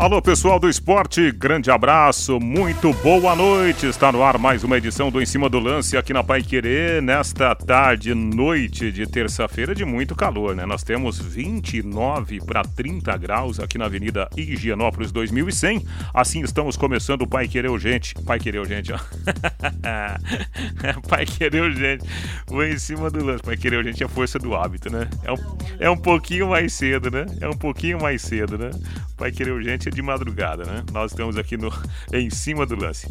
Alô, pessoal do esporte, grande abraço, muito boa noite. Está no ar mais uma edição do Em Cima do Lance aqui na Pai Querer, nesta tarde, noite de terça-feira de muito calor, né? Nós temos 29 para 30 graus aqui na Avenida Higienópolis 2100. Assim estamos começando o Pai Querer Urgente. Pai Querer Urgente, ó. Pai Querer Urgente. O Em Cima do Lance. Pai Querer Urgente é força do hábito, né? É um, é um pouquinho mais cedo, né? É um pouquinho mais cedo, né? Pai Querer Urgente de madrugada, né? Nós estamos aqui no em cima do lance.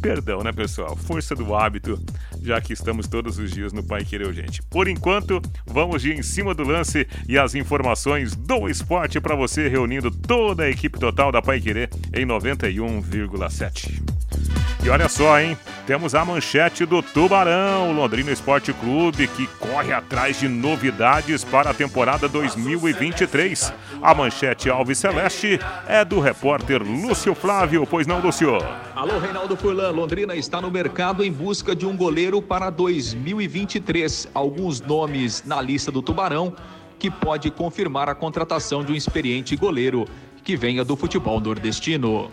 Perdão, né, pessoal? Força do hábito, já que estamos todos os dias no Pai Querer Gente. Por enquanto, vamos de em cima do lance e as informações do esporte para você, reunindo toda a equipe total da Pai Querer em 91,7. E olha só, hein? Temos a manchete do Tubarão, Londrina Esporte Clube, que corre atrás de novidades para a temporada 2023. A manchete Alves Celeste é do repórter Lúcio Flávio, pois não, Lúcio? Alô, Reinaldo Furlan. Londrina está no mercado em busca de um goleiro para 2023. Alguns nomes na lista do Tubarão que pode confirmar a contratação de um experiente goleiro que venha do futebol nordestino.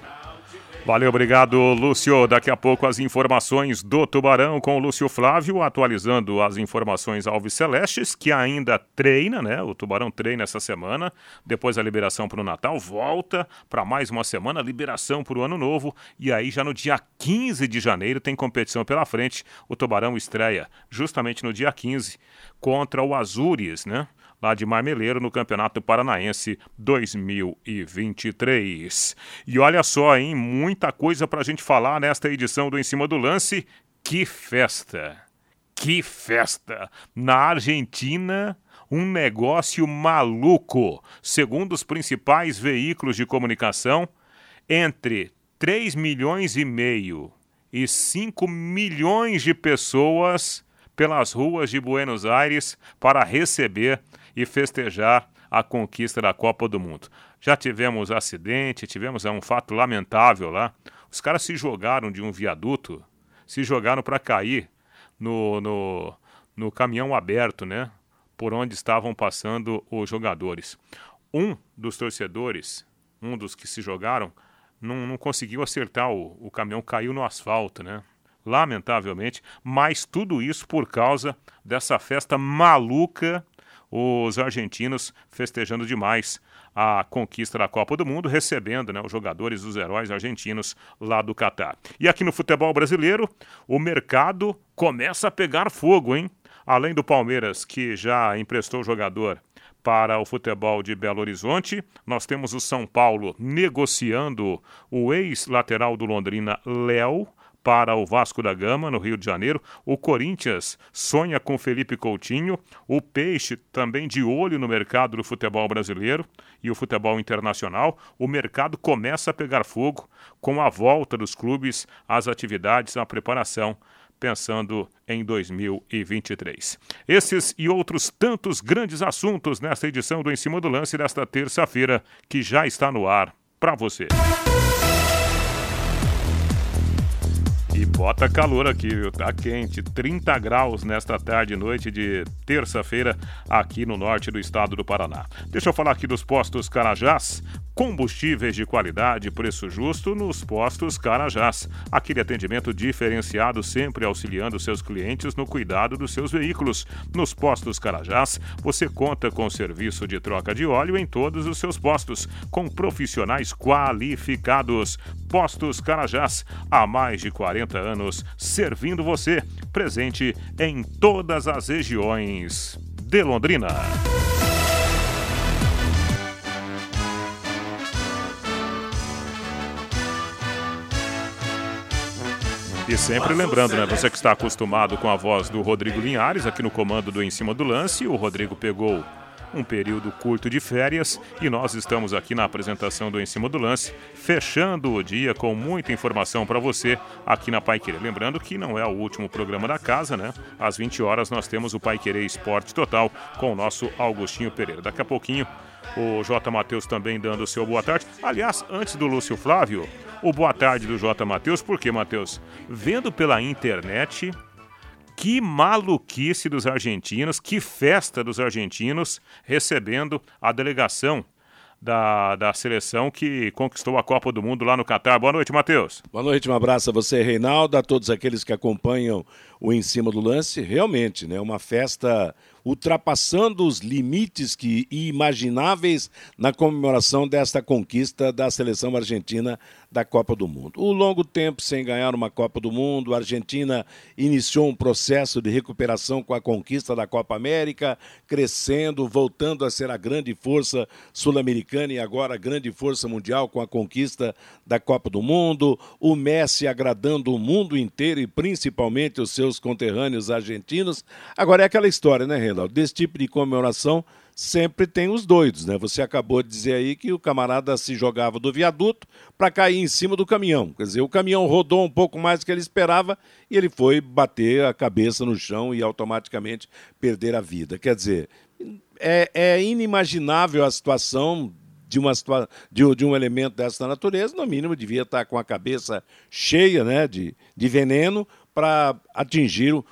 Valeu, obrigado, Lúcio. Daqui a pouco as informações do Tubarão com o Lúcio Flávio, atualizando as informações Alves Celestes, que ainda treina, né? O Tubarão treina essa semana, depois a liberação para o Natal, volta para mais uma semana, liberação para o Ano Novo, e aí já no dia 15 de janeiro tem competição pela frente. O Tubarão estreia justamente no dia 15 contra o Azures, né? Lá de Marmeleiro no Campeonato Paranaense 2023. E olha só, hein, muita coisa para a gente falar nesta edição do Em Cima do Lance. Que festa! Que festa! Na Argentina, um negócio maluco. Segundo os principais veículos de comunicação, entre 3 milhões e meio e 5 milhões de pessoas pelas ruas de Buenos Aires para receber e festejar a conquista da Copa do Mundo. Já tivemos acidente, tivemos um fato lamentável lá. Os caras se jogaram de um viaduto, se jogaram para cair no, no, no caminhão aberto, né? Por onde estavam passando os jogadores. Um dos torcedores, um dos que se jogaram, não, não conseguiu acertar o, o caminhão, caiu no asfalto, né? Lamentavelmente, mas tudo isso por causa dessa festa maluca os argentinos festejando demais a conquista da Copa do Mundo, recebendo né, os jogadores, os heróis argentinos lá do Catar. E aqui no futebol brasileiro, o mercado começa a pegar fogo, hein? Além do Palmeiras, que já emprestou jogador para o futebol de Belo Horizonte, nós temos o São Paulo negociando o ex-lateral do Londrina, Léo, para o Vasco da Gama, no Rio de Janeiro. O Corinthians sonha com Felipe Coutinho. O Peixe também de olho no mercado do futebol brasileiro e o futebol internacional. O mercado começa a pegar fogo com a volta dos clubes às atividades, à preparação pensando em 2023. Esses e outros tantos grandes assuntos nesta edição do Em Cima do Lance desta terça-feira, que já está no ar para você. Bota calor aqui, viu? Tá quente, 30 graus nesta tarde e noite de terça-feira aqui no norte do estado do Paraná. Deixa eu falar aqui dos postos Carajás. Combustíveis de qualidade, preço justo nos postos Carajás. Aquele atendimento diferenciado, sempre auxiliando seus clientes no cuidado dos seus veículos. Nos postos Carajás, você conta com serviço de troca de óleo em todos os seus postos, com profissionais qualificados. Postos Carajás, há mais de 40 anos, servindo você, presente em todas as regiões de Londrina. E sempre lembrando, né? Você que está acostumado com a voz do Rodrigo Linhares aqui no comando do Em Cima do Lance, o Rodrigo pegou um período curto de férias e nós estamos aqui na apresentação do Em Cima do Lance, fechando o dia com muita informação para você aqui na Pai Querer. Lembrando que não é o último programa da casa, né? Às 20 horas nós temos o Pai Querer Esporte Total com o nosso Augustinho Pereira. Daqui a pouquinho o J. Matheus também dando o seu boa tarde. Aliás, antes do Lúcio Flávio, o boa tarde do J. Matheus, porque, Matheus, vendo pela internet, Que maluquice dos argentinos, que festa dos argentinos recebendo a delegação da, da seleção que conquistou a Copa do Mundo lá no Catar. Boa noite, Matheus. Boa noite, um abraço a você, Reinaldo, a todos aqueles que acompanham o Em Cima do Lance. Realmente, né, uma festa ultrapassando os limites que imagináveis na comemoração desta conquista da seleção argentina da Copa do Mundo. O longo tempo sem ganhar uma Copa do Mundo, a Argentina iniciou um processo de recuperação com a conquista da Copa América, crescendo, voltando a ser a grande força sul-americana e agora a grande força mundial com a conquista da Copa do Mundo. O Messi agradando o mundo inteiro e principalmente os seus conterrâneos argentinos. Agora é aquela história, né, Renan? Desse tipo de comemoração sempre tem os doidos, né? Você acabou de dizer aí que o camarada se jogava do viaduto para cair em cima do caminhão. Quer dizer, o caminhão rodou um pouco mais do que ele esperava e ele foi bater a cabeça no chão e automaticamente perder a vida. Quer dizer, é, é inimaginável a situação de, uma, de, de, um elemento dessa natureza, no mínimo devia estar com a cabeça cheia né, de, de veneno para atingir um,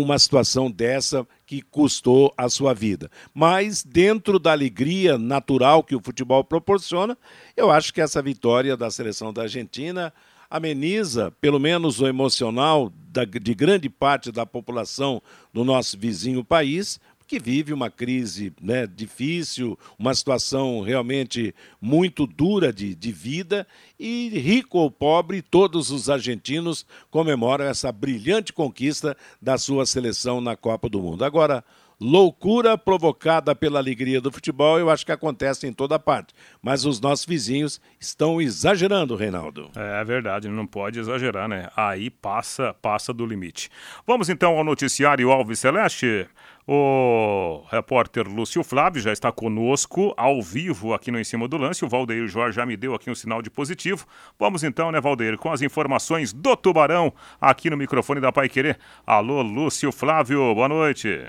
uma situação dessa que custou a sua vida. Mas, dentro da alegria natural que o futebol proporciona, eu acho que essa vitória da seleção da Argentina ameniza, pelo menos o emocional da, de grande parte da população do nosso vizinho país, que vive uma crise né, difícil, uma situação realmente muito dura de, de vida, e rico ou pobre, todos os argentinos comemoram essa brilhante conquista da sua seleção na Copa do Mundo. Agora, loucura provocada pela alegria do futebol, eu acho que acontece em toda parte. Mas os nossos vizinhos estão exagerando, Reinaldo. É, é verdade, não pode exagerar, né? Aí passa, passa do limite. Vamos então ao noticiário Alves Celeste. O repórter Lúcio Flávio já está conosco ao vivo aqui no Em Cima do Lance. O Valdeir Jorge já me deu aqui um sinal de positivo. Vamos então, né, Valdeir, com as informações do Tubarão aqui no microfone da Pai Querer. Alô, Lúcio Flávio, boa noite.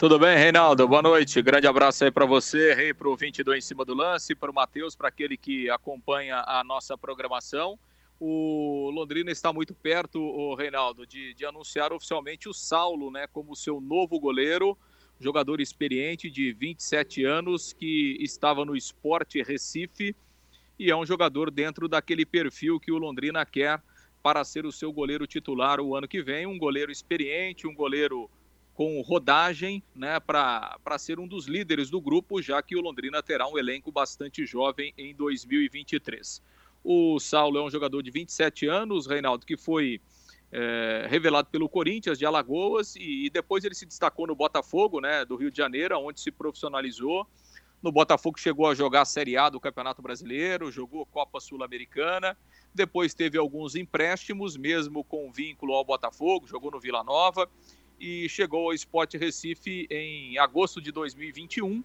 Tudo bem, Reinaldo? Boa noite. Grande abraço aí para você, rei, para o 22 Em Cima do Lance, para o Matheus, para aquele que acompanha a nossa programação o Londrina está muito perto, o Reinaldo, de, de anunciar oficialmente o Saulo, né, como seu novo goleiro, jogador experiente de 27 anos que estava no Esporte Recife e é um jogador dentro daquele perfil que o Londrina quer para ser o seu goleiro titular o ano que vem, um goleiro experiente, um goleiro com rodagem, né, para ser um dos líderes do grupo, já que o Londrina terá um elenco bastante jovem em 2023. O Saulo é um jogador de 27 anos, Reinaldo, que foi é, revelado pelo Corinthians de Alagoas e, e, depois ele se destacou no Botafogo, né, do Rio de Janeiro, onde se profissionalizou. No Botafogo chegou a jogar a Série A do Campeonato Brasileiro, jogou Copa Sul-Americana, depois teve alguns empréstimos, mesmo com vínculo ao Botafogo, jogou no Vila Nova e chegou ao Sport Recife em agosto de 2021,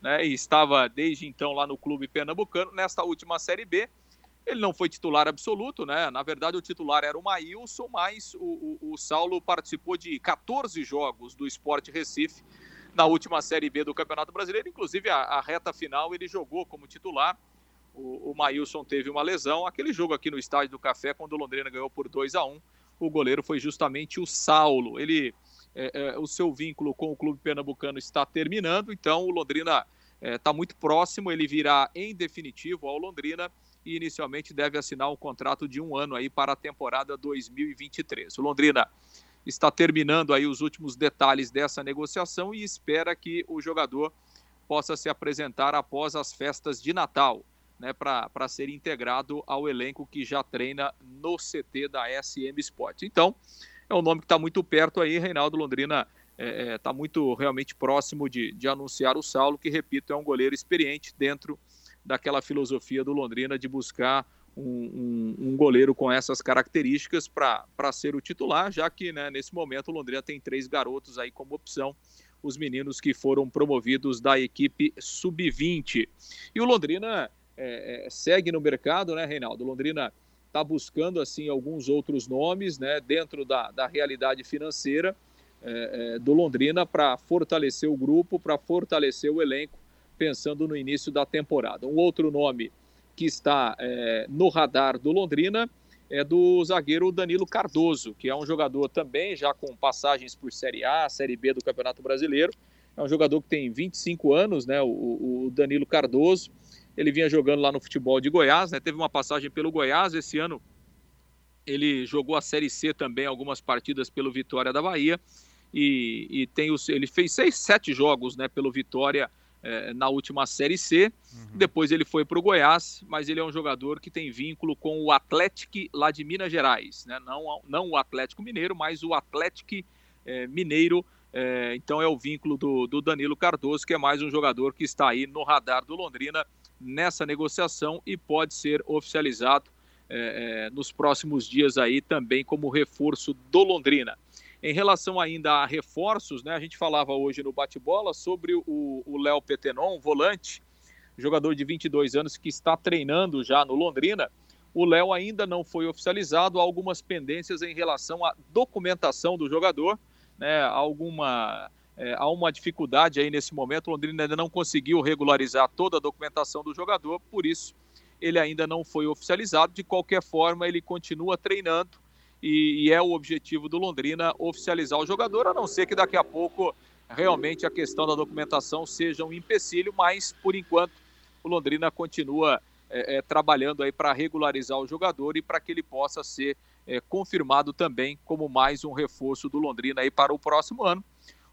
né, e estava desde então lá no clube pernambucano, nesta última Série B, ele não foi titular absoluto, né? Na verdade, o titular era o Maílson, mas o, o, o Saulo participou de 14 jogos do Esporte Recife na última Série B do Campeonato Brasileiro. Inclusive, a, a reta final ele jogou como titular. O, o Maílson teve uma lesão. Aquele jogo aqui no Estádio do Café, quando o Londrina ganhou por 2 a 1 o goleiro foi justamente o Saulo. Ele, é, é, o seu vínculo com o clube pernambucano está terminando, então o Londrina está é, muito próximo. Ele virá em definitivo ao Londrina e inicialmente deve assinar um contrato de um ano aí para a temporada 2023. O Londrina está terminando aí os últimos detalhes dessa negociação e espera que o jogador possa se apresentar após as festas de Natal, né, para ser integrado ao elenco que já treina no CT da SM Sport. Então, é um nome que está muito perto aí, Reinaldo Londrina está é, é, tá muito realmente próximo de, de anunciar o Saulo, que, repito, é um goleiro experiente dentro daquela filosofia do Londrina de buscar um, um, um goleiro com essas características para ser o titular, já que né, nesse momento o Londrina tem três garotos aí como opção, os meninos que foram promovidos da equipe sub-20. E o Londrina é, é, segue no mercado, né, Reinaldo? O Londrina está buscando assim alguns outros nomes, né, dentro da, da realidade financeira é, é do Londrina para fortalecer o grupo, para fortalecer o elenco pensando no início da temporada. Um outro nome que está é, no radar do Londrina é do zagueiro Danilo Cardoso, que é um jogador também já com passagens por Série A, Série B do Campeonato Brasileiro. É um jogador que tem 25 anos, né? O, o Danilo Cardoso. Ele vinha jogando lá no futebol de Goiás, né? Teve uma passagem pelo Goiás esse ano. Ele jogou a Série C também, algumas partidas pelo Vitória da Bahia. E, e tem os, ele fez seis, sete jogos, né? Pelo Vitória é, na última Série C. Uhum. Depois ele foi para o Goiás, mas ele é um jogador que tem vínculo com o Atlético lá de Minas Gerais. Né? Não, não o Atlético Mineiro, mas o Atlético é, Mineiro. É, então é o vínculo do, do Danilo Cardoso, que é mais um jogador que está aí no radar do Londrina nessa negociação e pode ser oficializado é, é, nos próximos dias aí também como reforço do Londrina. Em relação ainda a reforços, né, a gente falava hoje no bate-bola sobre o Léo Petenon, volante, jogador de 22 anos que está treinando já no Londrina. O Léo ainda não foi oficializado, há algumas pendências em relação à documentação do jogador, né, alguma é, há uma dificuldade aí nesse momento. O Londrina ainda não conseguiu regularizar toda a documentação do jogador, por isso ele ainda não foi oficializado. De qualquer forma, ele continua treinando e, e, é o objetivo do Londrina oficializar o jogador, a não ser que daqui a pouco realmente a questão da documentação seja um empecilho, mas por enquanto o Londrina continua é, é, trabalhando aí para regularizar o jogador e para que ele possa ser é, confirmado também como mais um reforço do Londrina aí para o próximo ano.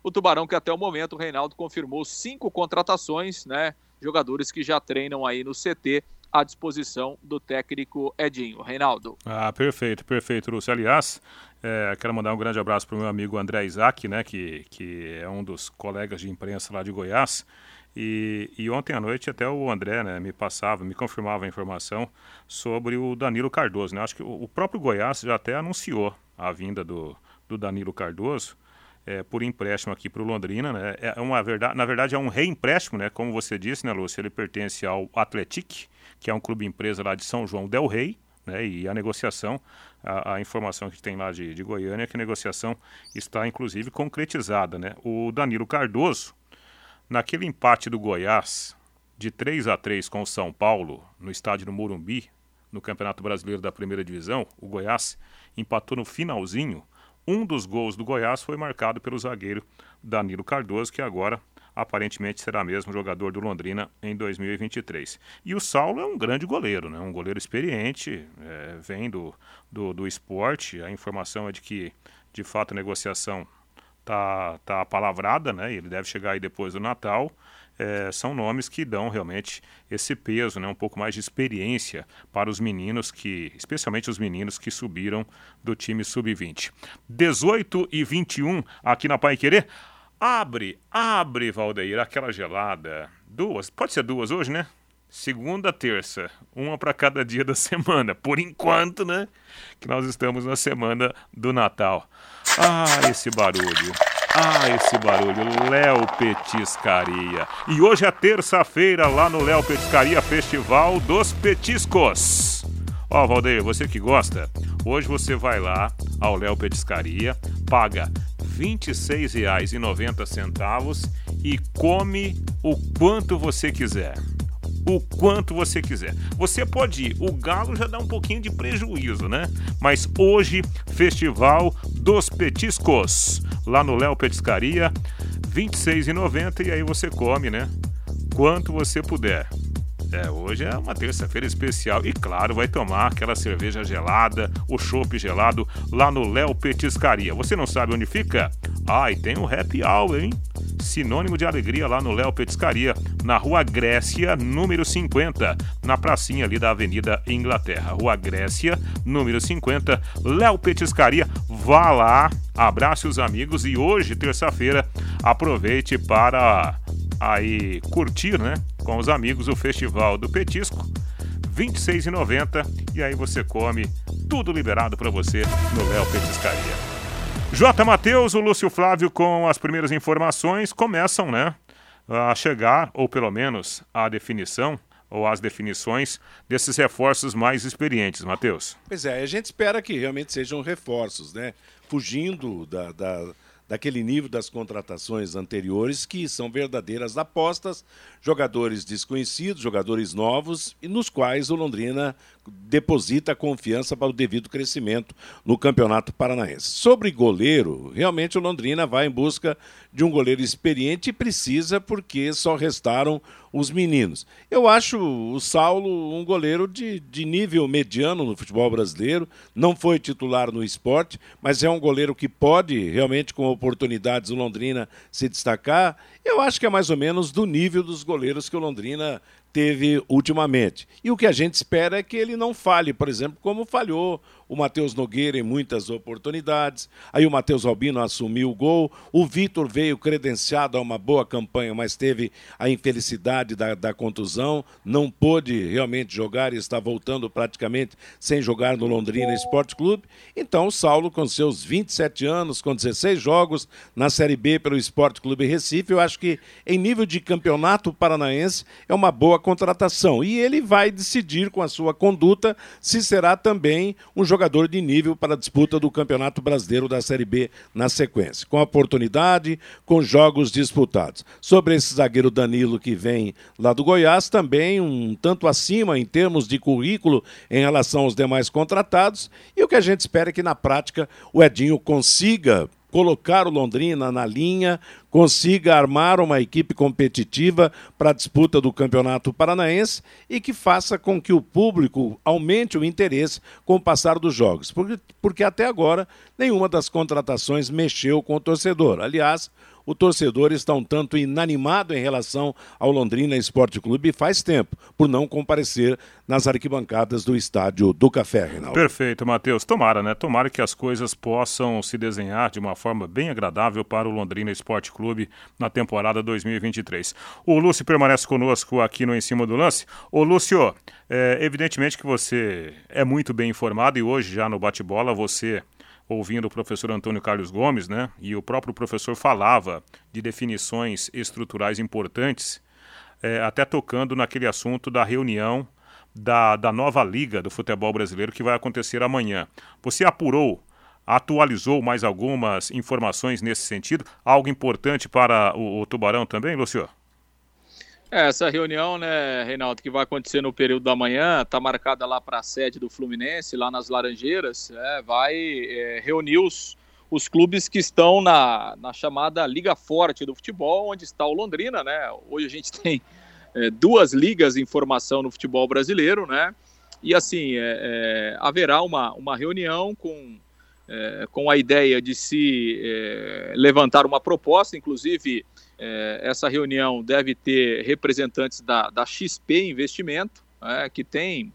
O Tubarão, que até o momento o Reinaldo confirmou cinco contratações, né? Jogadores que já treinam aí no CT à disposição do técnico Edinho. Reinaldo. Ah, perfeito, perfeito, Lúcio. Aliás, é, quero mandar um grande abraço para o meu amigo André Isaac, né, que, que é um dos colegas de imprensa lá de Goiás. E, e, ontem à noite até o André né, me passava, me confirmava a informação sobre o Danilo Cardoso. Né? Acho que o, o próprio Goiás já até anunciou a vinda do, do Danilo Cardoso é, por empréstimo aqui para o Londrina. Né? É uma verdade, na verdade é um reempréstimo, né? como você disse, né, Lúcio? Ele pertence ao Atletic que é um clube empresa lá de São João del Rei, né, e a negociação, a, a, informação que tem lá de, de Goiânia é que a negociação está inclusive concretizada. Né? O Danilo Cardoso, naquele empate do Goiás de 3 a 3 com o São Paulo, no estádio do Morumbi, no Campeonato Brasileiro da Primeira Divisão, o Goiás empatou no finalzinho. Um dos gols do Goiás foi marcado pelo zagueiro Danilo Cardoso, que agora aparentemente será mesmo jogador do Londrina em 2023. E o Saulo é um grande goleiro, né? um goleiro experiente, é, vem do, do, do esporte. A informação é de que, de fato, a negociação tá, tá palavrada, né? ele deve chegar aí depois do Natal. É, são nomes que dão realmente esse peso, né, um pouco mais de experiência para os meninos que, especialmente os meninos que subiram do time sub-20. 18 e 21 aqui na Pai Querer. Abre, abre, Valdeir, aquela gelada. Duas, pode ser duas hoje, né? Segunda, terça, uma para cada dia da semana. Por enquanto, né? Que nós estamos na semana do Natal. Ah, esse barulho. Ah, esse barulho. Léo Petiscaria. E hoje é terça-feira lá no Léo Petiscaria Festival dos Petiscos. Ó, oh, Valdeir, você que gosta, hoje você vai lá ao Léo Petiscaria, paga R$ 26,90 e come o quanto você quiser. O quanto você quiser. Você pode ir, o galo já dá um pouquinho de prejuízo, né? Mas hoje, Festival dos Petiscos, lá no Léo Petiscaria, R$ 26,90 e aí você come, né? Quanto você puder. É, hoje é uma terça-feira especial e, claro, vai tomar aquela cerveja gelada, o chopp gelado lá no Léo Petiscaria. Você não sabe onde fica? Ah, e tem o Happy Hour, hein? Sinônimo de alegria lá no Léo Petiscaria, na Rua Grécia, número 50, na pracinha ali da Avenida Inglaterra. Rua Grécia, número 50, Léo Petiscaria. Vá lá, abrace os amigos e hoje, terça-feira, aproveite para aí curtir, né, com os amigos o Festival do Petisco. R$ 26,90 e aí você come tudo liberado para você no Léo Petiscaria. J. Matheus, o Lúcio Flávio com as primeiras informações começam, né, a chegar, ou pelo menos a definição ou as definições desses reforços mais experientes, Matheus. Pois é, a gente espera que realmente sejam reforços, né? Fugindo da, da daquele nível das contratações anteriores, que são verdadeiras apostas, jogadores desconhecidos, jogadores novos, e nos quais o Londrina deposita confiança para o devido crescimento no Campeonato Paranaense. Sobre goleiro, realmente o Londrina vai em busca de um goleiro experiente e precisa, porque só restaram os meninos. Eu acho o Saulo um goleiro de, de nível mediano no futebol brasileiro, não foi titular no esporte, mas é um goleiro que pode realmente, com oportunidades, o Londrina se destacar. Eu acho que é mais ou menos do nível dos goleiros que o Londrina teve ultimamente. E o que a gente espera é que ele não falhe, por exemplo, como falhou o Matheus Nogueira em muitas oportunidades. Aí o Matheus Albino assumiu o gol. O Vitor veio credenciado a uma boa campanha, mas teve a infelicidade da, da contusão. Não pôde realmente jogar e está voltando praticamente sem jogar no Londrina Esporte Clube. Então o Saulo, com seus 27 anos, com 16 jogos na Série B pelo Esporte Clube Recife, eu acho que em nível de campeonato paranaense é uma boa contratação. E ele vai decidir com a sua conduta se será também um jogador jogador de nível para a disputa do Campeonato Brasileiro da Série B na sequência, com oportunidade, com jogos disputados. Sobre esse zagueiro Danilo que vem lá do Goiás, também um tanto acima em termos de currículo em relação aos demais contratados, e o que a gente espera é que na prática o Edinho consiga colocar o Londrina na linha, consiga armar uma equipe competitiva para a disputa do Campeonato Paranaense e que faça com que o público aumente o interesse com o passar dos jogos. Porque, porque até agora nenhuma das contratações mexeu com o torcedor. Aliás, o torcedor está um tanto inanimado em relação ao Londrina Esporte Clube faz tempo, por não comparecer nas arquibancadas do estádio do Café, Reinaldo. Perfeito, Matheus. Tomara, né? Tomara que as coisas possam se desenhar de uma forma bem agradável para o Londrina Esporte Clube na temporada 2023. O Lúcio permanece conosco aqui no Em Cima do Lance. Ô, Lúcio, é, evidentemente que você é muito bem informado e hoje, já no bate-bola, você ouvindo o professor Antônio Carlos Gomes, né? E o próprio professor falava de definições estruturais importantes, é, até tocando naquele assunto da reunião da, da nova liga do futebol brasileiro que vai acontecer amanhã. Você apurou, atualizou mais algumas informações nesse sentido? Algo importante para o, o Tubarão também, Lucio? É, essa reunião, né, Reinaldo, que vai acontecer no período da manhã, está marcada lá para a sede do Fluminense, lá nas Laranjeiras, é, vai é, reunir os, os clubes que estão na, na chamada Liga Forte do futebol, onde está o Londrina, né? Hoje a gente tem é, duas ligas em formação no futebol brasileiro, né? E assim, é, é, haverá uma, uma reunião com, com a ideia de se levantar uma proposta, inclusive é, essa reunião deve ter representantes da, da XP Investimento, é, que tem.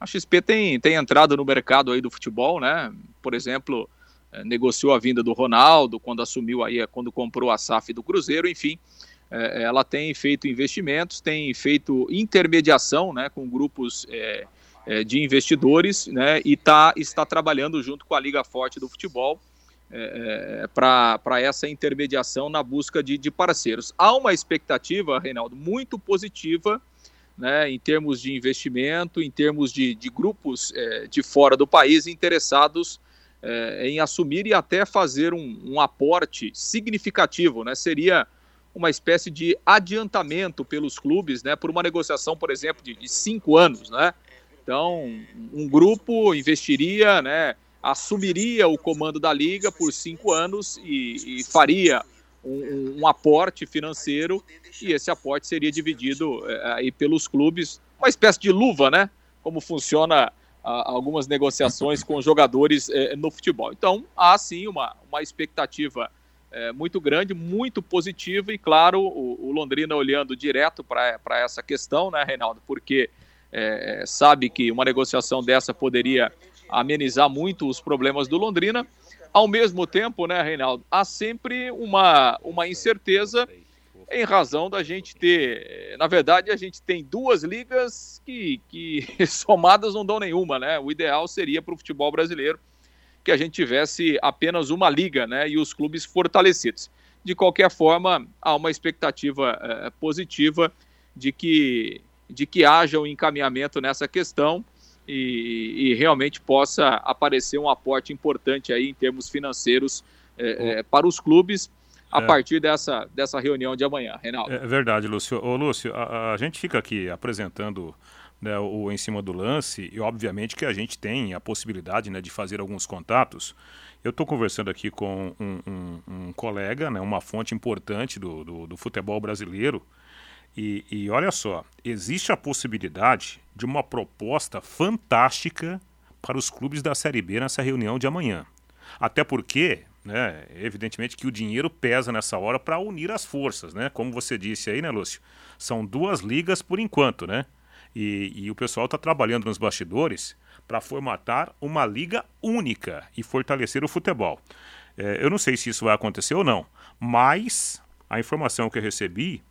A XP tem, tem entrado no mercado aí do futebol, né? Por exemplo, é, negociou a vinda do Ronaldo quando assumiu aí, quando comprou a SAF do Cruzeiro, enfim. É, ela tem feito investimentos, tem feito intermediação né, com grupos é, é, de investidores né, e tá, está trabalhando junto com a Liga Forte do Futebol é, é para essa intermediação na busca de, de, parceiros. Há uma expectativa, Reinaldo, muito positiva né, em termos de investimento, em termos de, de grupos é, de fora do país interessados é, em assumir e até fazer um, um aporte significativo. Né, seria uma espécie de adiantamento pelos clubes né, por uma negociação, por exemplo, de, de cinco anos. Né? Então, um grupo investiria. Né, assumiria o comando da liga por cinco anos e, e faria um, um, aporte financeiro e esse aporte seria dividido é, aí pelos clubes, uma espécie de luva, né? Como funciona a, algumas negociações com jogadores é, no futebol. Então há sim uma, uma expectativa é, muito grande, muito positiva e claro o, o Londrina olhando direto para essa questão, né, Reinaldo? Porque é, sabe que uma negociação dessa poderia amenizar muito os problemas do Londrina. Ao mesmo tempo, né, Reinaldo, há sempre uma, uma incerteza em razão da gente ter. Na verdade, a gente tem duas ligas que, que somadas não dão nenhuma, né? O ideal seria para o futebol brasileiro que a gente tivesse apenas uma liga, né? E os clubes fortalecidos. De qualquer forma, há uma expectativa é, positiva de que, de que haja um encaminhamento nessa questão e, e, realmente possa aparecer um aporte importante aí em termos financeiros é, é, para os clubes a é. partir dessa, dessa reunião de amanhã, Reinaldo. É verdade, Lúcio. Ô, Lúcio, a, a gente fica aqui apresentando né, o em cima do lance e obviamente que a gente tem a possibilidade né, de fazer alguns contatos. Eu estou conversando aqui com um, um, um, colega, né, uma fonte importante do, do, do futebol brasileiro, e, e, olha só, existe a possibilidade de uma proposta fantástica para os clubes da Série B nessa reunião de amanhã. Até porque, né, evidentemente que o dinheiro pesa nessa hora para unir as forças, né? Como você disse aí, né, Lúcio? São duas ligas por enquanto, né? E, e o pessoal está trabalhando nos bastidores para formatar uma liga única e fortalecer o futebol. É, eu não sei se isso vai acontecer ou não, mas a informação que eu recebi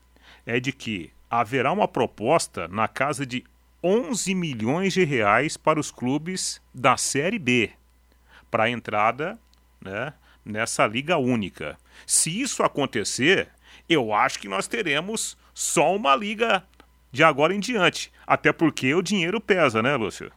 é de que haverá uma proposta na casa de 11 milhões de reais para os clubes da Série B para a entrada né, nessa liga única. Se isso acontecer, eu acho que nós teremos só uma liga de agora em diante. Até porque o dinheiro pesa, né, Lúcio?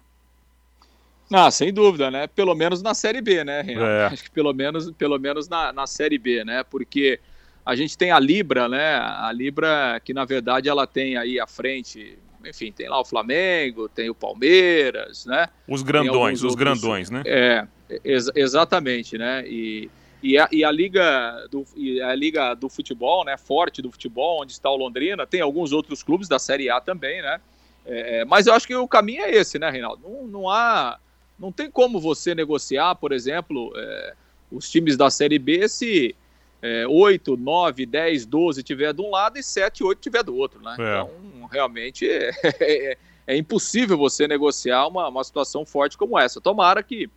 Ah, sem dúvida, né? Pelo menos na Série B, né, Renato? É. Acho que pelo menos, pelo menos na, na Série B, né? Porque a gente tem a Libra, né? A Libra que na verdade ela tem aí à frente, enfim, tem lá o Flamengo, tem o Palmeiras, né? Os grandões, os outros, grandões, né? É, ex exatamente, né? E, e, a, e a liga do e a liga do futebol, né? Forte do futebol, onde está o Londrina, tem alguns outros clubes da Série A também, né? É, mas eu acho que o caminho é esse, né, Reinaldo? Não, não há não tem como você negociar, por exemplo, é, os times da Série B se é, 8, 9, 10, 12 tiver de um lado e 7, 8 tiver do outro, né? É. Então, realmente é, é, é, impossível você negociar uma, uma situação forte como essa. Tomara que,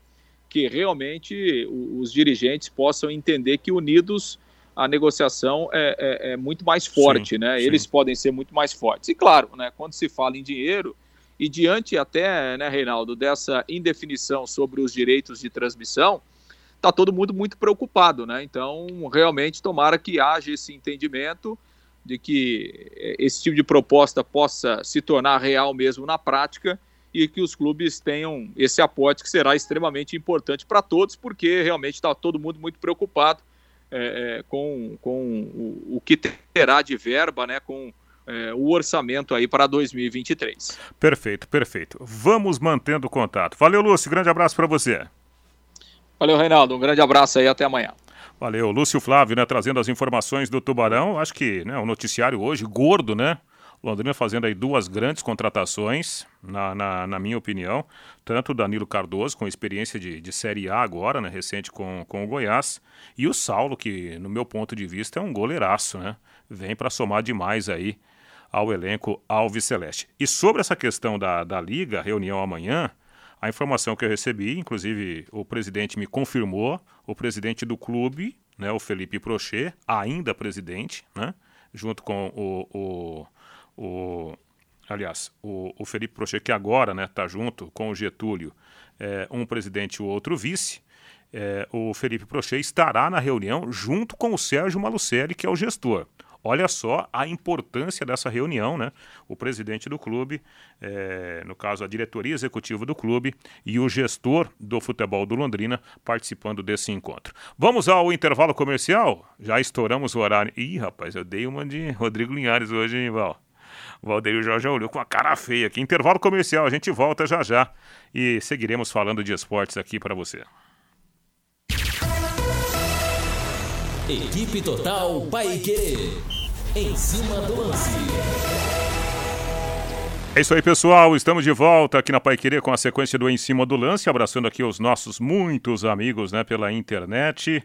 que realmente os dirigentes possam entender que unidos a negociação é, é, é muito mais forte, sim, né? Sim. Eles podem ser muito mais fortes. E claro, né, quando se fala em dinheiro, e diante até, né, Reinaldo, dessa indefinição sobre os direitos de transmissão, está todo mundo muito preocupado, né? Então, realmente, tomara que haja esse entendimento de que eh, esse tipo de proposta possa se tornar real mesmo na prática e que os clubes tenham esse aporte que será extremamente importante para todos, porque realmente está todo mundo muito preocupado é, é, com, com o, o, que terá de verba, né, com é, o orçamento aí para 2023. Perfeito, perfeito. Vamos mantendo contato. Valeu, Lúcio. Grande abraço para você. Valeu, Reinaldo. Um grande abraço aí. Até amanhã. Valeu. Lúcio Flávio, né, trazendo as informações do Tubarão. Acho que né, o noticiário hoje, gordo, né? Londrina fazendo aí duas grandes contratações, na, na, na, minha opinião. Tanto o Danilo Cardoso, com experiência de, de Série A agora, né, recente com, com o Goiás, e o Saulo, que, no meu ponto de vista, é um goleiraço, né? Vem para somar demais aí ao elenco Alves Celeste. E sobre essa questão da, da Liga, reunião amanhã, a informação que eu recebi, inclusive o presidente me confirmou, o presidente do clube, né, o Felipe Prochet, ainda presidente, né, junto com o, o, o aliás, o, o Felipe Prochet, que agora está né, tá junto com o Getúlio, é, um presidente e o outro vice, é, o Felipe Prochet estará na reunião junto com o Sérgio Malucelli, que é o gestor. Olha só a importância dessa reunião, né? O presidente do clube, é, no caso a diretoria executiva do clube e o gestor do futebol do Londrina participando desse encontro. Vamos ao intervalo comercial? Já estouramos o horário. Ih, rapaz, eu dei uma de Rodrigo Linhares hoje, hein, Val? Valdeir Jorge olhou com a cara feia aqui. Intervalo comercial, a gente volta já já e seguiremos falando de esportes aqui para você. Equipe Total Paique. Em cima do lance. É isso aí, pessoal. Estamos de volta aqui na Pai Querer com a sequência do Em Cima do Lance, abraçando aqui os nossos muitos amigos né, pela internet.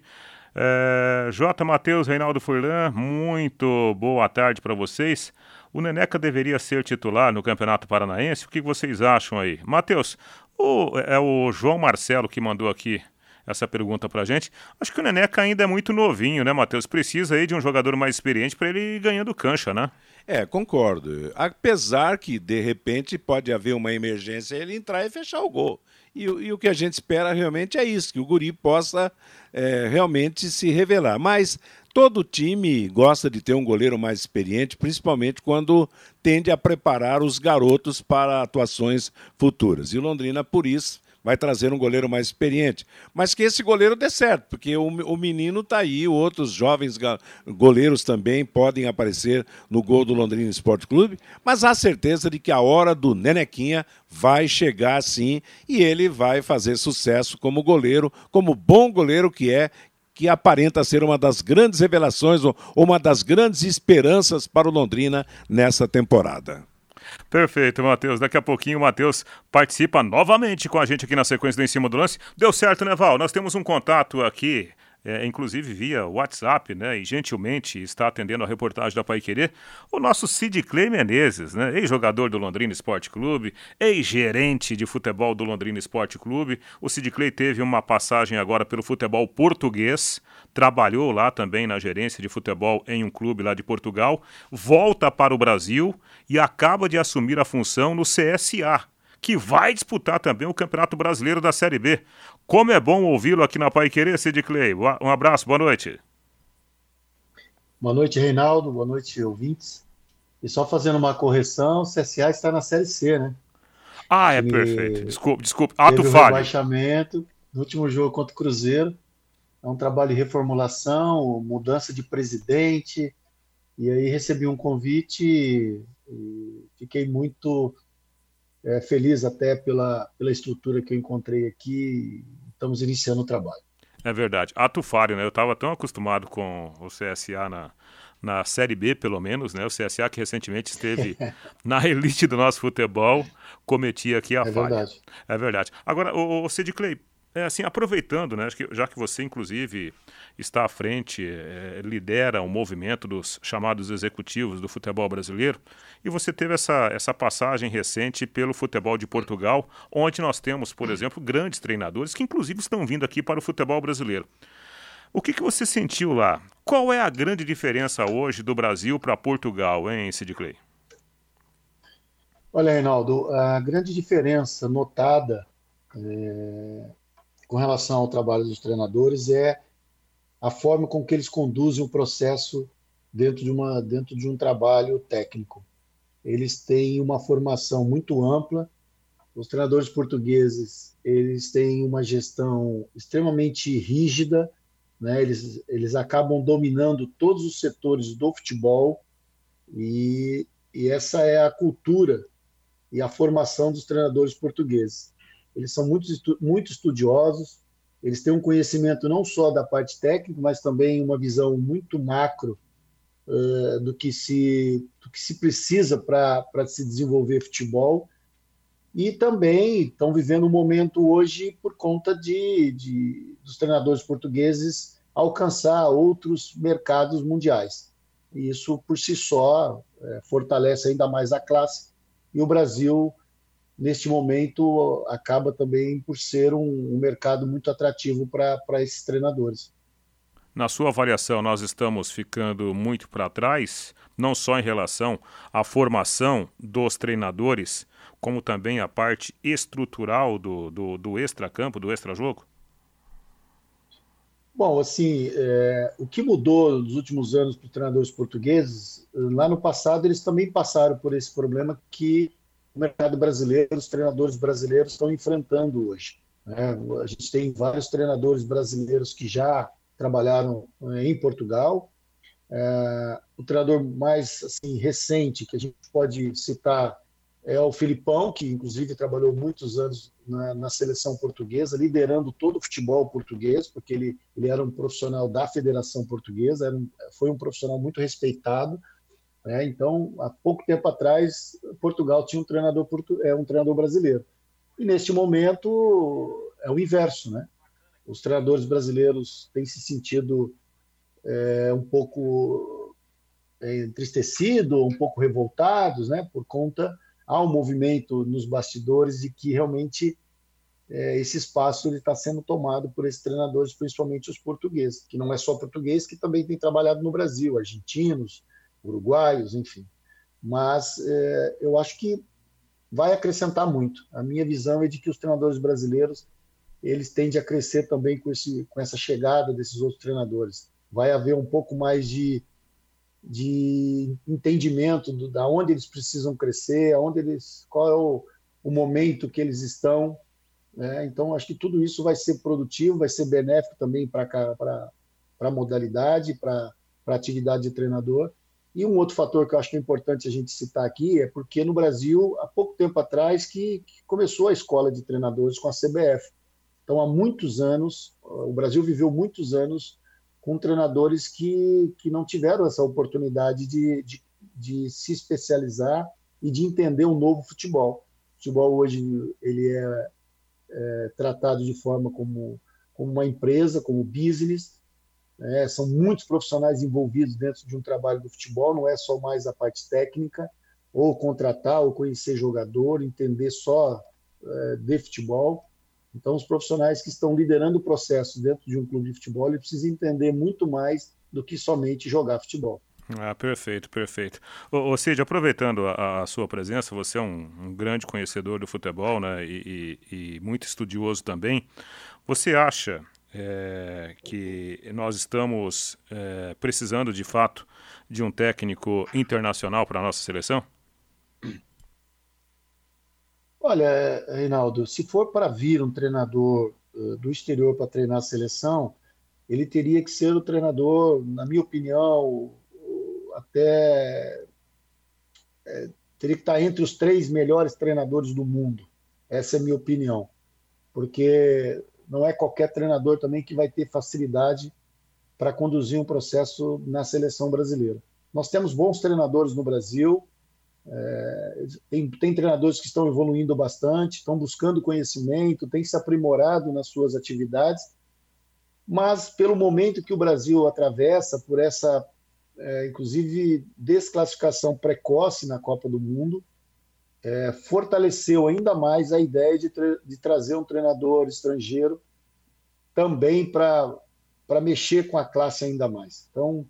É, J. Matheus, Reinaldo Furlan, muito boa tarde para vocês. O Neneca deveria ser titular no Campeonato Paranaense? O que vocês acham aí? Matheus, o, é o João Marcelo que mandou aqui essa pergunta pra gente. Acho que o Neneca ainda é muito novinho, né, Matheus? Precisa aí de um jogador mais experiente para ele ir ganhando cancha, né? É, concordo. Apesar que, de repente, pode haver uma emergência ele entrar e fechar o gol. E, e, o que a gente espera realmente é isso, que o Guri possa é, realmente se revelar. Mas todo time gosta de ter um goleiro mais experiente, principalmente quando tende a preparar os garotos para atuações futuras. E Londrina, por isso, vai trazer um goleiro mais experiente. Mas que esse goleiro dê certo, porque o, o menino está aí, outros jovens goleiros também podem aparecer no gol do Londrina Esporte Clube, mas há certeza de que a hora do Nenequinha vai chegar sim e ele vai fazer sucesso como goleiro, como bom goleiro que é, que aparenta ser uma das grandes revelações uma das grandes esperanças para o Londrina nessa temporada. Perfeito, Matheus. Daqui a pouquinho o Matheus participa novamente com a gente aqui na sequência do Em Cima do Lance. Deu certo, né, Val? Nós temos um contato aqui é, inclusive via WhatsApp, né, e gentilmente está atendendo a reportagem da Pai Querer, o nosso Sid Clay Menezes, né, ex-jogador do Londrina Esporte Clube, ex-gerente de futebol do Londrina Esporte Clube. O Sid Clay teve uma passagem agora pelo futebol português, trabalhou lá também na gerência de futebol em um clube lá de Portugal, volta para o Brasil e acaba de assumir a função no CSA, que vai disputar também o Campeonato Brasileiro da Série B. Como é bom ouvi-lo aqui na Pai Querer, Sid Clay. Um abraço, boa noite. Boa noite, Reinaldo. Boa noite, ouvintes. E só fazendo uma correção, o CSA está na Série C, né? Ah, é perfeito. Desculpe, desculpe. Ato falho. rebaixamento no último jogo contra o Cruzeiro. É um trabalho de reformulação, mudança de presidente. E aí recebi um convite e fiquei muito é, feliz até pela, pela estrutura que eu encontrei aqui. Estamos iniciando o trabalho. É verdade. Ato falho, né? Eu estava tão acostumado com o CSA na, na Série B, pelo menos, né? O CSA que recentemente esteve na elite do nosso futebol, cometia aqui a é falha. Verdade. É verdade. Agora, o, o Sid Clay, é assim, aproveitando, né, já que você, inclusive, está à frente, é, lidera o movimento dos chamados executivos do futebol brasileiro, e você teve essa, essa passagem recente pelo futebol de Portugal, onde nós temos, por exemplo, grandes treinadores que, inclusive, estão vindo aqui para o futebol brasileiro. O que, que você sentiu lá? Qual é a grande diferença hoje do Brasil para Portugal, hein, Sid Clay? Olha, Reinaldo, a grande diferença notada é, com relação ao trabalho dos treinadores é a forma com que eles conduzem o processo dentro de, uma, dentro de um trabalho técnico. Eles têm uma formação muito ampla. Os treinadores portugueses eles têm uma gestão extremamente rígida, né? eles, eles acabam dominando todos os setores do futebol e, e essa é a cultura e a formação dos treinadores portugueses eles são muito, muito estudiosos, eles têm um conhecimento não só da parte técnica, mas também uma visão muito macro uh, do, que se, do que se precisa para se desenvolver futebol. E também estão vivendo um momento hoje por conta de, de dos treinadores portugueses alcançar outros mercados mundiais. E isso, por si só, é, fortalece ainda mais a classe. E o Brasil neste momento acaba também por ser um, um mercado muito atrativo para esses treinadores. Na sua avaliação, nós estamos ficando muito para trás, não só em relação à formação dos treinadores, como também a parte estrutural do, do, do extra-campo, do extra-jogo? Bom, assim, é, o que mudou nos últimos anos para os treinadores portugueses, lá no passado eles também passaram por esse problema que mercado brasileiro, os treinadores brasileiros estão enfrentando hoje. Né? A gente tem vários treinadores brasileiros que já trabalharam eh, em Portugal. É, o treinador mais assim, recente que a gente pode citar é o Filipão, que inclusive trabalhou muitos anos na, na, seleção portuguesa, liderando todo o futebol português, porque ele, ele era um profissional da Federação Portuguesa, um, foi um profissional muito respeitado, né? Então, há pouco tempo atrás, Portugal tinha um treinador, é, um treinador brasileiro. E neste momento é o inverso. Né? Os treinadores brasileiros têm se sentido é, um pouco é, entristecidos, um pouco revoltados, né? por conta. Há um movimento nos bastidores de que realmente é, esse espaço está sendo tomado por esses treinadores, principalmente os portugueses, que não é só português, que também tem trabalhado no Brasil, argentinos, uruguaios, enfim. Mas é, eu acho que vai acrescentar muito. A minha visão é de que os treinadores brasileiros eles tendem a crescer também com, esse, com essa chegada desses outros treinadores. Vai haver um pouco mais de, de entendimento do, da onde eles precisam crescer, aonde eles, qual é o, o momento que eles estão Né? Então, acho que tudo isso vai ser produtivo, vai ser benéfico também para a modalidade, para a atividade de treinador. E um outro fator que eu acho importante a gente citar aqui é porque no Brasil, há pouco tempo atrás, que, que começou a escola de treinadores com a CBF. Então, há muitos anos, o Brasil viveu muitos anos com treinadores que, que não tiveram essa oportunidade de, de, de se especializar e de entender um novo futebol. O futebol hoje ele é, é tratado de forma como, como uma empresa, como business. Né? São muitos profissionais envolvidos dentro de um trabalho do futebol, não é só mais a parte técnica, ou contratar, ou conhecer jogador, entender só é, de futebol. Então, os profissionais que estão liderando o processo dentro de um clube de futebol, eles precisam entender muito mais do que somente jogar futebol. Ah, perfeito, perfeito. Ô Cid, aproveitando a, a, sua presença, você é um, um, grande conhecedor do futebol né, e, e, e muito estudioso também. Você acha é, que nós estamos é, precisando de fato de um técnico internacional para a nossa seleção? Olha, Reinaldo, se for para vir um treinador uh, do exterior para treinar a seleção, ele teria que ser o treinador, na minha opinião, até é, teria que estar entre os três melhores treinadores do mundo. Essa é a minha opinião, porque não é qualquer treinador também que vai ter facilidade para conduzir um processo na seleção brasileira. Nós temos bons treinadores no Brasil, é, tem, tem, treinadores que estão evoluindo bastante, estão buscando conhecimento, têm se aprimorado nas suas atividades, mas pelo momento que o Brasil atravessa, por essa, é, inclusive, desclassificação precoce na Copa do Mundo, é, fortaleceu ainda mais a ideia de, tra de trazer um treinador estrangeiro também para mexer com a classe ainda mais. Então,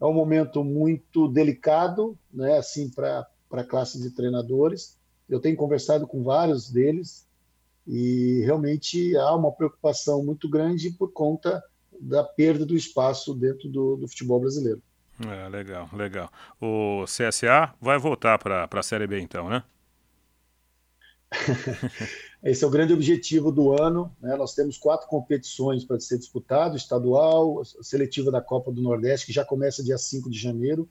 é um momento muito delicado, né, assim, para a classe de treinadores. Eu tenho conversado com vários deles e realmente há uma preocupação muito grande por conta da perda do espaço dentro do, do futebol brasileiro. É, legal, legal. O CSA vai voltar para a Série B então, né? Esse é o grande objetivo do ano. Né? Nós temos quatro competições para ser disputado: estadual, seletiva da Copa do Nordeste, que já começa dia 5 de janeiro,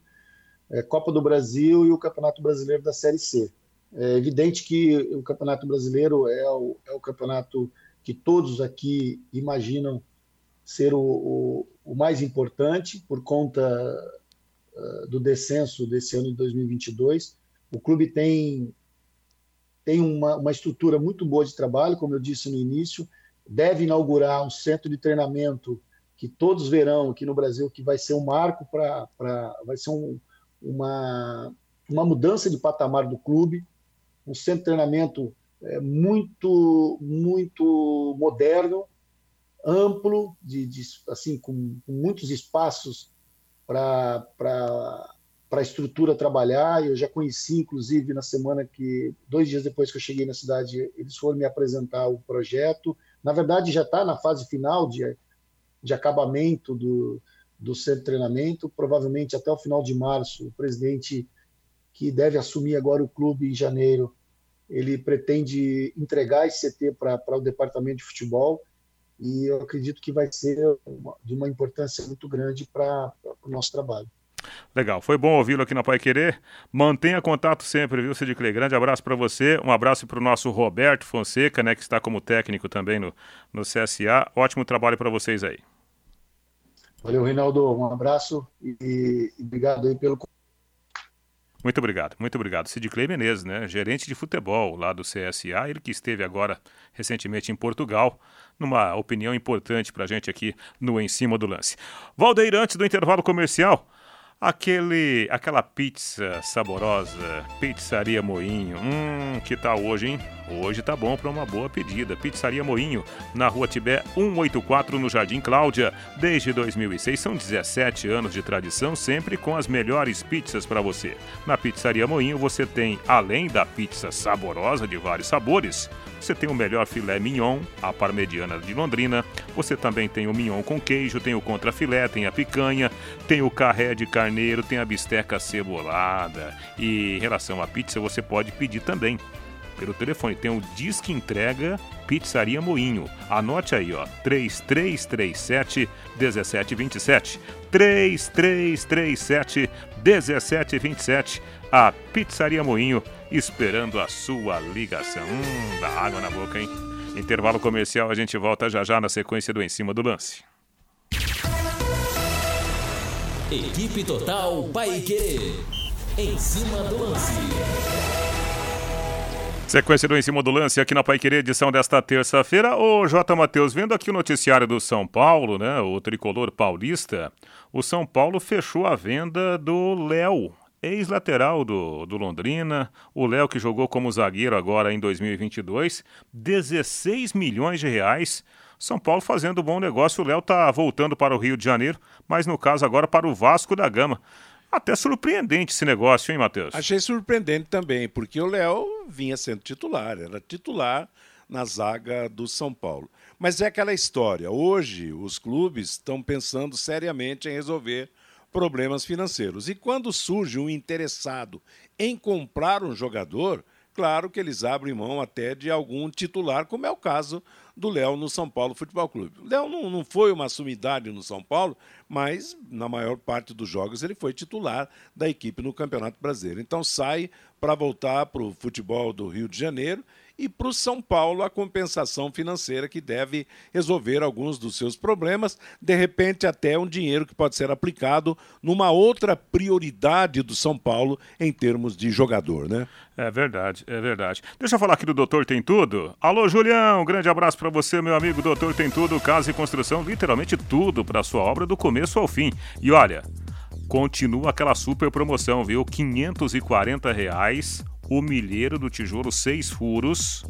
é, Copa do Brasil e o Campeonato Brasileiro da Série C. É evidente que o Campeonato Brasileiro é o, é o campeonato que todos aqui imaginam ser o, o, o mais importante por conta uh, do descenso desse ano de 2022. O clube tem, tem uma, uma estrutura muito boa de trabalho, como eu disse no início, deve inaugurar um centro de treinamento que todos verão aqui no Brasil, que vai ser um marco para. vai ser um, uma, uma mudança de patamar do clube, um centro de treinamento é, muito, muito moderno, amplo, de, de assim, com, com, muitos espaços para a estrutura trabalhar. Eu já conheci, inclusive, na semana que, dois dias depois que eu cheguei na cidade, eles foram me apresentar o projeto. Na verdade, já está na fase final de, de acabamento do, do centro de treinamento. Provavelmente até o final de março, o presidente que deve assumir agora o clube em janeiro, ele pretende entregar esse CT para o departamento de futebol e eu acredito que vai ser uma, de uma importância muito grande para o nosso trabalho. Legal, foi bom ouvi-lo aqui na Pai Querer. Mantenha contato sempre, viu, Sid Clay? Grande abraço para você, um abraço para o nosso Roberto Fonseca, né, que está como técnico também no, no CSA. Ótimo trabalho para vocês aí. Valeu, Reinaldo. Um abraço e, e obrigado aí pelo muito obrigado, muito obrigado. Sid Clay Menezes, né? gerente de futebol lá do CSA, ele que esteve agora recentemente em Portugal, numa opinião importante para a gente aqui no Em Cima do Lance. Valdeir, antes do intervalo comercial, Aquele, aquela pizza saborosa, pizzaria Moinho. Hum, que tal hoje, hein? Hoje tá bom para uma boa pedida. Pizzaria Moinho, na Rua Tibé 184, no Jardim Cláudia. Desde 2006, são 17 anos de tradição, sempre com as melhores pizzas para você. Na Pizzaria Moinho você tem, além da pizza saborosa de vários sabores, você tem o melhor filé mignon, a parmegiana de Londrina. Você também tem o mignon com queijo, tem o contrafilé, tem a picanha, tem o carré de carneiro, tem a bisteca cebolada. E em relação à pizza, você pode pedir também pelo telefone. Tem o Disque Entrega Pizzaria Moinho. Anote aí, ó, 3337 1727. 3337 1727. A Pizzaria Moinho esperando a sua ligação. Hum, dá água na boca, hein? Intervalo comercial, a gente volta já já na sequência do Em Cima do Lance. Equipe Total Paique. Em cima do lance. Sequência do Cima do Lance aqui na Pai edição desta terça-feira. Ô J. Matheus, vendo aqui o noticiário do São Paulo, né? O tricolor paulista, o São Paulo fechou a venda do Léo, ex-lateral do, do Londrina, o Léo que jogou como zagueiro agora em 2022, 16 milhões de reais. São Paulo fazendo bom negócio, o Léo tá voltando para o Rio de Janeiro, mas no caso agora para o Vasco da Gama. Até surpreendente esse negócio, hein, Matheus? Achei surpreendente também, porque o Léo vinha sendo titular, era titular na zaga do São Paulo. Mas é aquela história. Hoje, os clubes estão pensando seriamente em resolver problemas financeiros. E quando surge um interessado em comprar um jogador, claro que eles abrem mão até de algum titular, como é o caso do Léo no São Paulo Futebol Clube. O Léo não, não foi uma sumidade no São Paulo, mas na maior parte dos jogos ele foi titular da equipe no Campeonato Brasileiro. Então sai para voltar para o futebol do Rio de Janeiro e para o São Paulo a compensação financeira que deve resolver alguns dos seus problemas, de repente até um dinheiro que pode ser aplicado numa outra prioridade do São Paulo em termos de jogador, né? É verdade, é verdade. Deixa eu falar aqui do Doutor Tem Tudo. Alô, Julião, um grande abraço para você, meu amigo Doutor Tem Tudo, casa e construção, literalmente tudo para sua obra do começo ao fim. E olha, continua aquela super promoção, viu? 540 reais o milheiro do tijolo seis furos,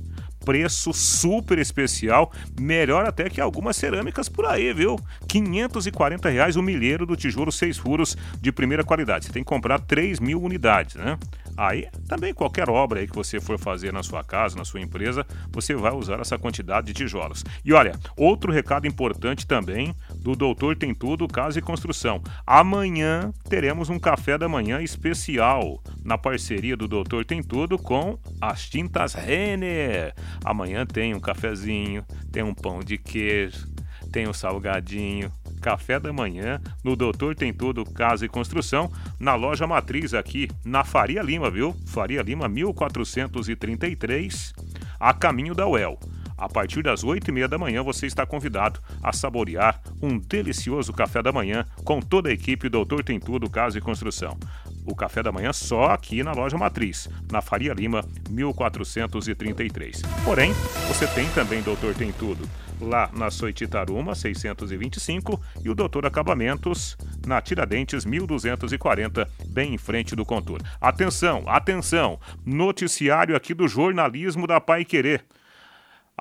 preço super especial, melhor até que algumas cerâmicas por aí, viu? 540 reais o milheiro do tijolo seis furos de primeira qualidade. Você tem que comprar 3 mil unidades, né? Aí, também qualquer obra aí que você for fazer na sua casa, na sua empresa, você vai usar essa quantidade de tijolos. E olha, outro recado importante também do Doutor Tem Tudo Casa e Construção. Amanhã teremos um café da manhã especial na parceria do Doutor Tem Tudo com as tintas Renner. Amanhã tem um cafezinho, tem um pão de queijo, tem um salgadinho, café da manhã no Doutor Tem Tudo Casa e Construção, na loja matriz aqui na Faria Lima, viu? Faria Lima 1433, a caminho da UEL. A partir das 8 e meia da manhã você está convidado a saborear um delicioso café da manhã com toda a equipe Doutor Tem Tudo Casa e Construção. O café da manhã só aqui na loja Matriz, na Faria Lima, 1433. Porém, você tem também Doutor Tem Tudo lá na Soititaruma, 625, e o Doutor Acabamentos na Tiradentes, 1240, bem em frente do Contour. Atenção, atenção! Noticiário aqui do jornalismo da Pai Querer.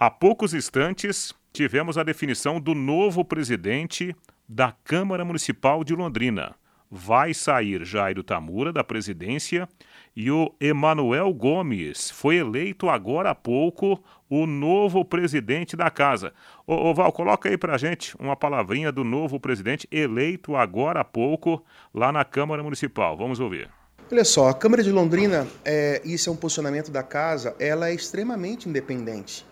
Há poucos instantes, tivemos a definição do novo presidente da Câmara Municipal de Londrina. Vai sair Jairo Tamura da presidência e o Emanuel Gomes foi eleito agora há pouco o novo presidente da casa. Ô, ô Val, coloca aí pra gente uma palavrinha do novo presidente eleito agora há pouco lá na Câmara Municipal. Vamos ouvir. Olha só, a Câmara de Londrina, é, isso é um posicionamento da casa, ela é extremamente independente.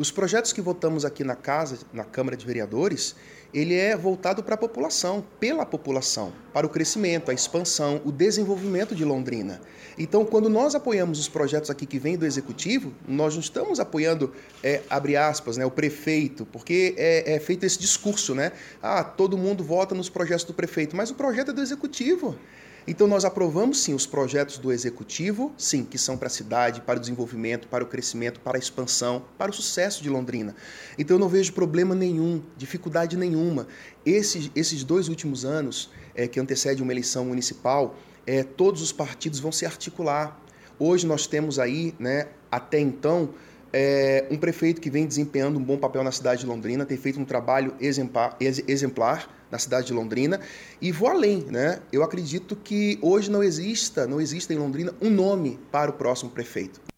Os projetos que votamos aqui na casa, na Câmara de Vereadores, ele é voltado para a população, pela população, para o crescimento, a expansão, o desenvolvimento de Londrina. Então, quando nós apoiamos os projetos aqui que vêm do executivo, nós não estamos apoiando, é, abre aspas, né, o prefeito, porque é, é feito esse discurso, né? Ah, todo mundo vota nos projetos do prefeito, mas o projeto é do executivo. Então nós aprovamos sim os projetos do executivo, sim, que são para a cidade, para o desenvolvimento, para o crescimento, para a expansão, para o sucesso de Londrina. Então eu não vejo problema nenhum, dificuldade nenhuma. Esses, esses dois últimos anos é, que antecede uma eleição municipal, é, todos os partidos vão se articular. Hoje nós temos aí, né, até então, é, um prefeito que vem desempenhando um bom papel na cidade de Londrina, tem feito um trabalho exemplar, exemplar na cidade de Londrina. E vou além, né? Eu acredito que hoje não exista, não existe em Londrina um nome para o próximo prefeito.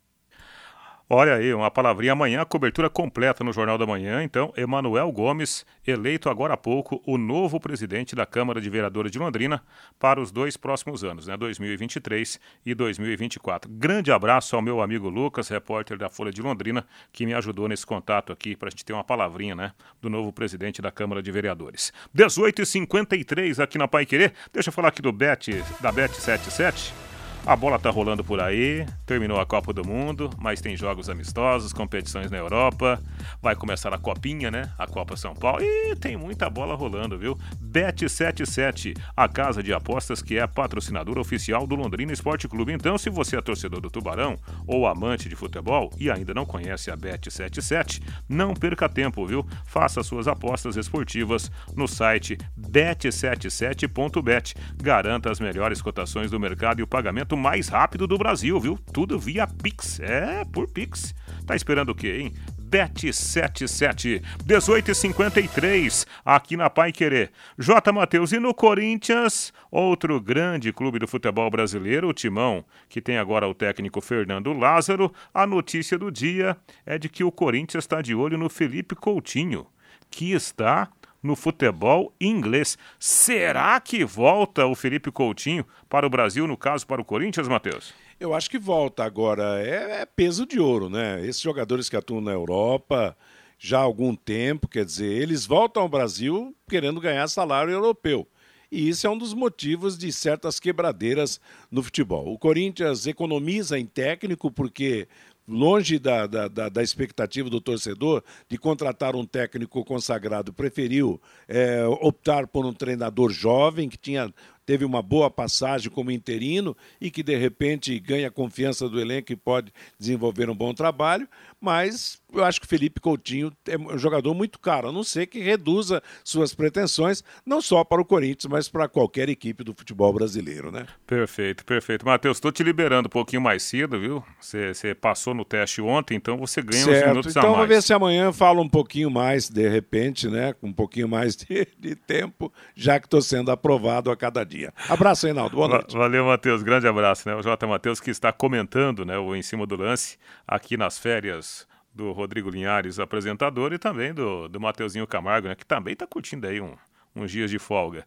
Olha aí, uma palavrinha amanhã, cobertura completa no Jornal da Manhã. Então, Emanuel Gomes, eleito agora há pouco o novo presidente da Câmara de Vereadores de Londrina para os dois próximos anos, né, 2023 e 2024. Grande abraço ao meu amigo Lucas, repórter da Folha de Londrina, que me ajudou nesse contato aqui para a gente ter uma palavrinha, né, do novo presidente da Câmara de Vereadores. 18h53 aqui na Pai Querer. Deixa eu falar aqui do Bet, da Bet 77. A bola tá rolando por aí, terminou a Copa do Mundo, mas tem jogos amistosos, competições na Europa, vai começar a Copinha, né? A Copa São Paulo e tem muita bola rolando, viu? Bet77, a casa de apostas que é patrocinadora oficial do Londrina Esporte Clube. Então, se você é torcedor do Tubarão ou amante de futebol e ainda não conhece a Bet77, não perca tempo, viu? Faça suas apostas esportivas no site bet77.bet. Garanta as melhores cotações do mercado e o pagamento mais rápido do Brasil, viu? Tudo via Pix. É, por Pix. Tá esperando o quê, hein? Bet77, 18,53 aqui na Pai Querer. J. Matheus, e no Corinthians, outro grande clube do futebol brasileiro, o Timão, que tem agora o técnico Fernando Lázaro. A notícia do dia é de que o Corinthians está de olho no Felipe Coutinho, que está no futebol inglês. Será que volta o Felipe Coutinho para o Brasil, no caso para o Corinthians, Matheus? Eu acho que volta agora. É, é peso de ouro, né? Esses jogadores que atuam na Europa já há algum tempo, quer dizer, eles voltam ao Brasil querendo ganhar salário europeu. E isso é um dos motivos de certas quebradeiras no futebol. O Corinthians economiza em técnico porque longe da, da, da, da, expectativa do torcedor de contratar um técnico consagrado, preferiu é, optar por um treinador jovem que tinha teve uma boa passagem como interino e que de repente ganha a confiança do elenco e pode desenvolver um bom trabalho, mas eu acho que Felipe Coutinho é um jogador muito caro, a não ser que reduza suas pretensões, não só para o Corinthians, mas para qualquer equipe do futebol brasileiro, né? Perfeito, perfeito. Matheus, estou te liberando um pouquinho mais cedo, viu? Você passou no teste ontem, então você ganha certo. uns minutos então, a mais. Então, vamos ver se amanhã fala um pouquinho mais, de repente, né? Com um pouquinho mais de, de tempo, já que estou sendo aprovado a cada dia dia. Abraço, Reinaldo. Boa noite. Valeu, Matheus. Grande abraço. Né? O J. Matheus que está comentando né, o Em Cima do Lance aqui nas férias do Rodrigo Linhares, apresentador, e também do, do Mateuzinho Camargo, né, que também está curtindo aí um, uns dias de folga.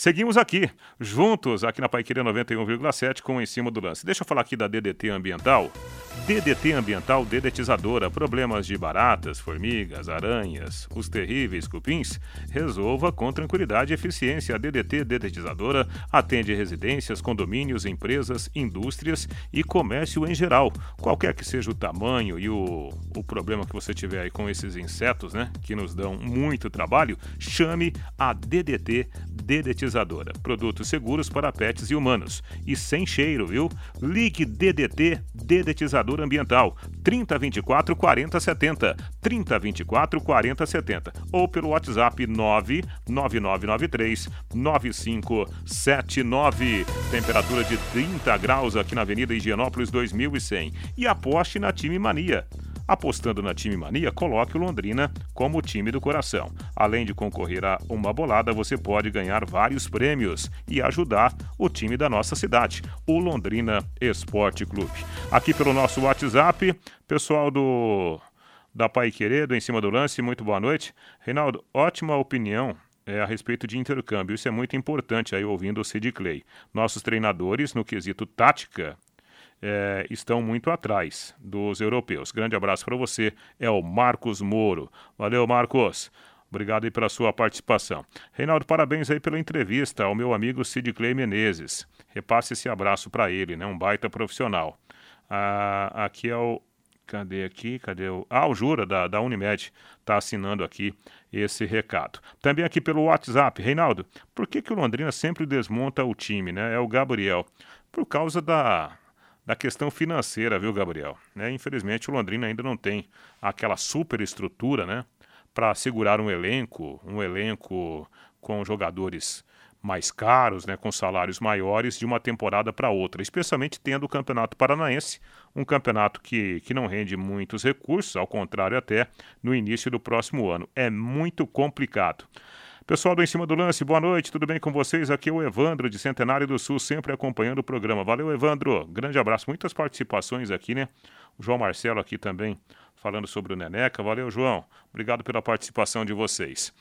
Seguimos aqui, juntos, aqui na Paiqueria 91,7 com Em Cima do Lance. Deixa eu falar aqui da DDT Ambiental. DDT Ambiental Dedetizadora. Problemas de baratas, formigas, aranhas, os terríveis cupins? Resolva com tranquilidade e eficiência. A DDT Dedetizadora atende residências, condomínios, empresas, indústrias e comércio em geral. Qualquer que seja o tamanho e o, o problema que você tiver aí com esses insetos, né, que nos dão muito trabalho, chame a DDT Dedetizadora. Produtos seguros para pets e humanos. E sem cheiro, viu? Ligue DDT Dedetizadora Ambiental 3024 4070 3024 4070 ou pelo WhatsApp 99993 9579. Temperatura de 30 graus aqui na Avenida Higienópolis 2100. E aposte na Time Mania. Apostando na Time Mania, coloque o Londrina como time do coração. Além de concorrer a uma bolada, você pode ganhar vários prêmios e ajudar o time da nossa cidade, o Londrina Esporte Clube. Aqui pelo nosso WhatsApp, pessoal do da Pai Querer, Em Cima do Lance, muito boa noite. Reinaldo, ótima opinião é, a respeito de intercâmbio. Isso é muito importante aí ouvindo o Sid Clay. Nossos treinadores, no quesito tática, é, estão muito atrás dos europeus. Grande abraço para você, é o Marcos Moro. Valeu, Marcos. Obrigado aí pela sua participação. Reinaldo, parabéns aí pela entrevista ao meu amigo Sid Clay Menezes. Repasse esse abraço para ele, né? Um baita profissional. Ah, aqui é o. Cadê aqui? Cadê o. Ah, o Jura, da, da Unimed, está assinando aqui esse recado. Também aqui pelo WhatsApp. Reinaldo, por que, que o Londrina sempre desmonta o time, né? É o Gabriel. Por causa da, da questão financeira, viu, Gabriel? Né? Infelizmente, o Londrina ainda não tem aquela super estrutura, né? Para segurar um elenco, um elenco com jogadores mais caros, né, com salários maiores de uma temporada para outra, especialmente tendo o Campeonato Paranaense, um campeonato que, que não rende muitos recursos, ao contrário até no início do próximo ano. É muito complicado. Pessoal do Em Cima do Lance, boa noite, tudo bem com vocês? Aqui é o Evandro, de Centenário do Sul, sempre acompanhando o programa. Valeu, Evandro. Grande abraço. Muitas participações aqui, né? O João Marcelo aqui também falando sobre o Neneca. Valeu, João. Obrigado pela participação de vocês.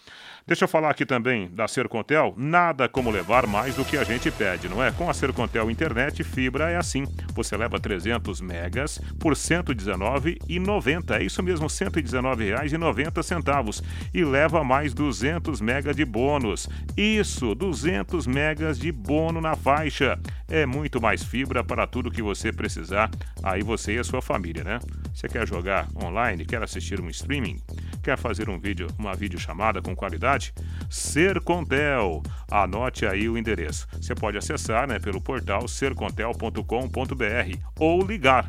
Deixa eu falar aqui também da Sercontel. Nada como levar mais do que a gente pede, não é? Com a Sercontel Internet Fibra é assim. Você leva 300 megas por R$ 119,90. É isso mesmo, R$ 119,90 e leva mais 200 megas de bônus. Isso, 200 megas de bônus na faixa. É muito mais fibra para tudo que você precisar. Aí você e a sua família, né? Você quer jogar online, quer assistir um streaming? Quer fazer um vídeo, uma videochamada com qualidade? Sercontel. Anote aí o endereço. Você pode acessar né, pelo portal sercontel.com.br ou ligar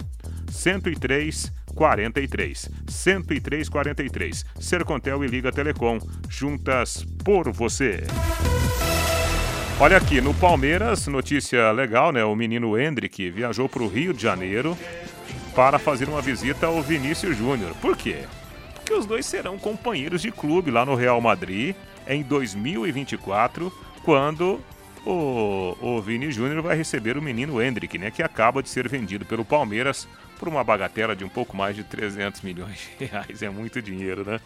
103 43 103 43 Sercontel e Liga Telecom juntas por você. Olha aqui, no Palmeiras, notícia legal, né? O menino Hendrick viajou para o Rio de Janeiro para fazer uma visita ao Vinícius Júnior. Por quê? que os dois serão companheiros de clube lá no Real Madrid em 2024, quando o, o Vini Júnior vai receber o menino Hendrick, né, que acaba de ser vendido pelo Palmeiras por uma bagatela de um pouco mais de 300 milhões de reais. É muito dinheiro, né?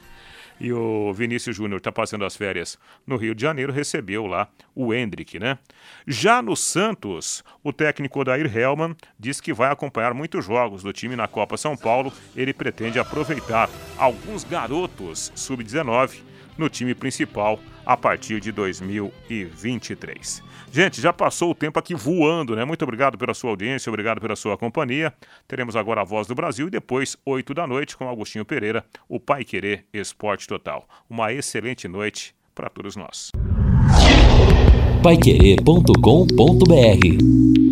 E o Vinícius Júnior está passando as férias no Rio de Janeiro, recebeu lá o Hendrick, né? Já no Santos, o técnico Odair Hellman diz que vai acompanhar muitos jogos do time na Copa São Paulo. Ele pretende aproveitar alguns garotos sub-19 no time principal a partir de 2023. Gente, já passou o tempo aqui voando, né? Muito obrigado pela sua audiência, obrigado pela sua companhia. Teremos agora a Voz do Brasil e depois, 8 da noite, com Agostinho Pereira, o Pai Querer Esporte Total. Uma excelente noite para todos nós. Paiquerê.com.br